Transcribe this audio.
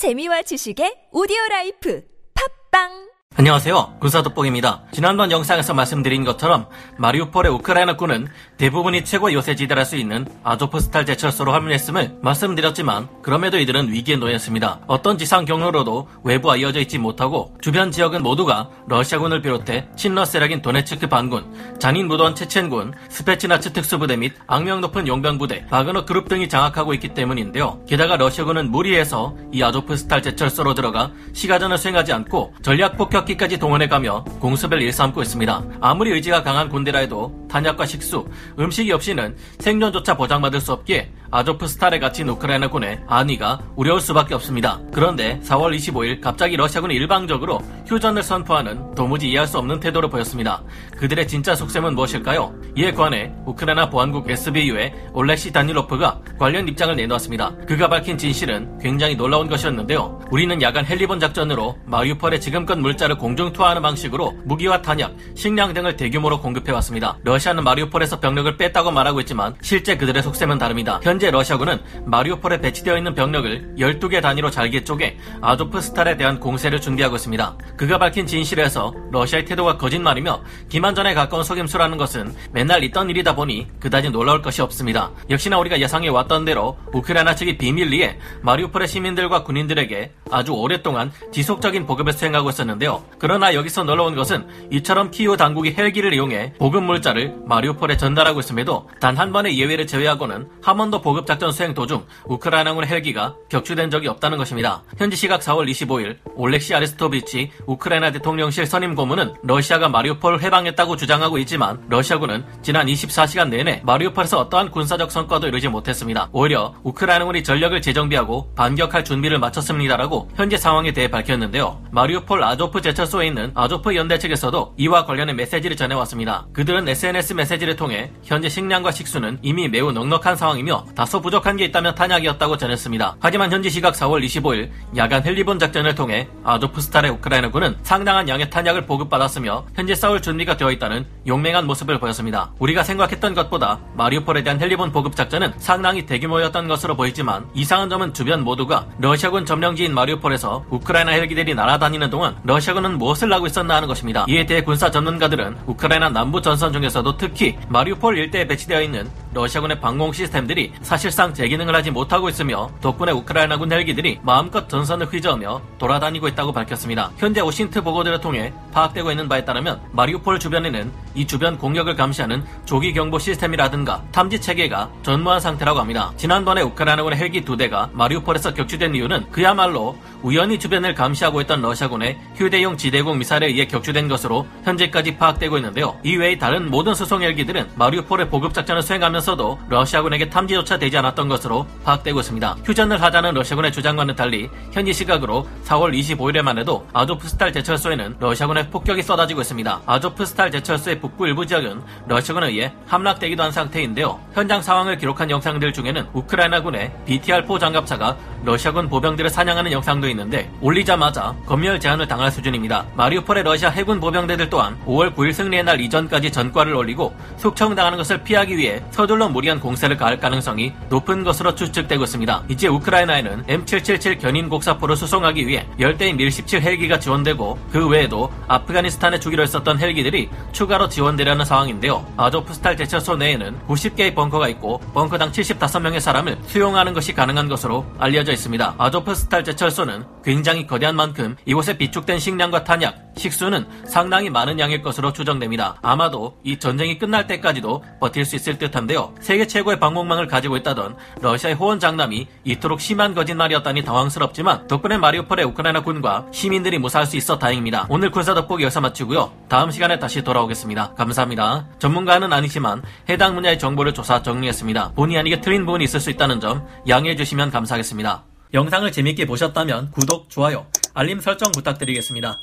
재미와 지식의 오디오 life. 팟빵 안녕하세요. 군사돋보기입니다. 지난번 영상에서 말씀드린 것처럼 마리우폴의 우크라이나군은 대부분이 최고 요새 지대랄 수 있는 아조프스탈 제철소로 합류했음을 말씀드렸지만 그럼에도 이들은 위기에 놓였습니다. 어떤 지상 경로로도 외부와 이어져 있지 못하고 주변 지역은 모두가 러시아군을 비롯해 친러 세력인 도네츠크 반군, 잔인 무도한 체첸군, 스페치나츠 특수부대 및 악명 높은 용병부대, 바그너 그룹 등이 장악하고 있기 때문인데요. 게다가 러시아군은 무리해서 이 아조프스탈 제철소로 들어가 시가전을 수행하지 않고 전략 폭격 폭격기까지 동원해가며 공습을 일삼고 있습니다. 아무리 의지가 강한 군대라 해도 탄약과 식수, 음식이 없이는 생존조차 보장받을 수 없기에 아조프스탈에 갇힌 우크라이나군의 안위가 우려울 수밖에 없습니다. 그런데 4월 25일 갑자기 러시아군이 일방적으로 휴전을 선포하는 도무지 이해할 수 없는 태도를 보였습니다. 그들의 진짜 속셈은 무엇일까요? 이에 관해 우크라이나 보안국 SBU의 올렉시 다닐로프가 관련 입장을 내놓았습니다. 그가 밝힌 진실은 굉장히 놀라운 것이었는데요. 우리는 야간 헬리본 작전으로 마리우폴의 지금껏 물자를 공중 투하하는 방식으로 무기와 탄약, 식량 등을 대규모로 공급해 왔습니다. 러시아는 마리우폴에서 병력을 뺐다고 말하고 있지만 실제 그들의 속셈은 다릅니다. 현 현재 러시아군은 마리오폴에 배치되어 있는 병력을 12개 단위로 잘게 쪼개 아조프스탈에 대한 공세를 준비하고 있습니다. 그가 밝힌 진실에서 러시아의 태도가 거짓말이며 기만전에 가까운 속임수라는 것은 맨날 있던 일이다 보니 그다지 놀라울 것이 없습니다. 역시나 우리가 예상해 왔던 대로 우크라이나 측이 비밀리에 마리오폴의 시민들과 군인들에게 아주 오랫동안 지속적인 보급을 수행하고 있었는데요. 그러나 여기서 놀라운 것은 이처럼 키우 당국이 헬기를 이용해 보급 물자를 마리오폴에 전달하고 있음에도 단 한 번의 예외를 제외하고는 한 번도 보급 작전 수행 도중 우크라이나군 헬기가 격추된 적이 없다는 것입니다. 현지 시각 4월 25일 올렉시 아리스토비치 우크라이나 대통령실 선임 고문은 러시아가 마리우폴을 해방했다고 주장하고 있지만 러시아군은 지난 24시간 내내 마리우폴에서 어떠한 군사적 성과도 이루지 못했습니다. 오히려 우크라이나군이 전력을 재정비하고 반격할 준비를 마쳤습니다라고 현재 상황에 대해 밝혔는데요. 마리우폴 아조프 제철소에 있는 아조프 연대 측에서도 이와 관련해 메시지를 전해왔습니다. 그들은 SNS 메시지를 통해 현재 식량과 식수는 이미 매우 넉넉한 상황이며 다소 부족한 게 있다면 탄약이었다고 전했습니다. 하지만 현지 시각 4월 25일 야간 헬리본 작전을 통해 아조프스탈의 우크라이나군은 상당한 양의 탄약을 보급받았으며 현재 싸울 준비가 되어 있다는 용맹한 모습을 보였습니다. 우리가 생각했던 것보다 마리우폴에 대한 헬리본 보급 작전은 상당히 대규모였던 것으로 보이지만 이상한 점은 주변 모두가 러시아군 점령지인 마리 우폴에서 우크라이나 헬기들이 날아다니는 동안 러시아군은 무엇을 하고 있었나 하는 것입니다. 이에 대해 군사 전문가들은 우크라이나 남부 전선 중에서도 특히 마리우폴 일대에 배치되어 있는 러시아군의 방공 시스템들이 사실상 재기능을 하지 못하고 있으며 덕분에 우크라이나군 헬기들이 마음껏 전선을 휘저으며 돌아다니고 있다고 밝혔습니다. 현재 오신트 보고들을 통해 파악되고 있는 바에 따르면 마리우폴 주변에는 이 주변 공격을 감시하는 조기 경보 시스템이라든가 탐지 체계가 전무한 상태라고 합니다. 지난번에 우크라이나군의 헬기 두 대가 마리우폴에서 격추된 이유는 그야말로 우연히 주변을 감시하고 있던 러시아군의 휴대용 지대공 미사일에 의해 격추된 것으로 현재까지 파악되고 있는데요. 이외의 다른 모든 수송 헬기들은 마리우폴의 보급 작전을 수행하면서 도 러시아군에게 탐지조차 되지 않았던 것으로 파악되고 있습니다. 휴전을 하자는 러시아군의 주장과는 달리 현지 시각으로 4월 25일에만 해도 아조프스탈 제철소에는 러시아군의 폭격이 쏟아지고 있습니다. 아조프스탈 제철소의 북부 일부 지역은 러시아군에 의해 함락되기도 한 상태인데요. 현장 상황을 기록한 영상들 중에는 우크라이나군의 BTR-4 장갑차가 러시아군 보병들을 사냥하는 영상도 있는데 올리자마자 검열 제한을 당할 수준입니다. 마리우폴의 러시아 해군 보병대들 또한 5월 9일 승리의 날 이전까지 전과를 올리고 숙청당하는 것을 피하기 위해 서둘러 무리한 공세를 가할 가능성이 높은 것으로 추측되고 있습니다. 이제 우크라이나에는 M777 견인 곡사포를 수송하기 위해 열대인 밀17 헬기가 지원되고 그 외에도 아프가니스탄에 주기로 했었던 헬기들이 추가로 지원되려는 상황인데요. 아조프스탈 제철소 내에는 90개의 벙커가 있고 벙커당 75명의 사람을 수용하는 것이 가능한 것으로 알려져 있습니다. 아조프스탈 제철소는 굉장히 거대한 만큼 이곳에 비축된 식량과 탄약, 식수는 상당히 많은 양일 것으로 추정됩니다. 아마도 이 전쟁이 끝날 때까지도 버틸 수 있을 듯한데요. 세계 최고의 방공망을 가지고 있다던 러시아의 호원 장남이 이토록 심한 거짓말이었다니 당황스럽지만 덕분에 마리오폴의 우크라이나 군과 시민들이 무사할 수 있어 다행입니다. 오늘 군사 덕보기 여기서 마치고요. 다음 시간에 다시 돌아오겠습니다. 감사합니다. 전문가는 아니지만 해당 분야의 정보를 조사 정리했습니다. 본의 아니게 틀린 부분이 있을 수 있다는 점 양해해 주시면 감사하겠습니다. 영상을 재밌게 보셨다면 구독, 좋아요, 알림 설정 부탁드리겠습니다.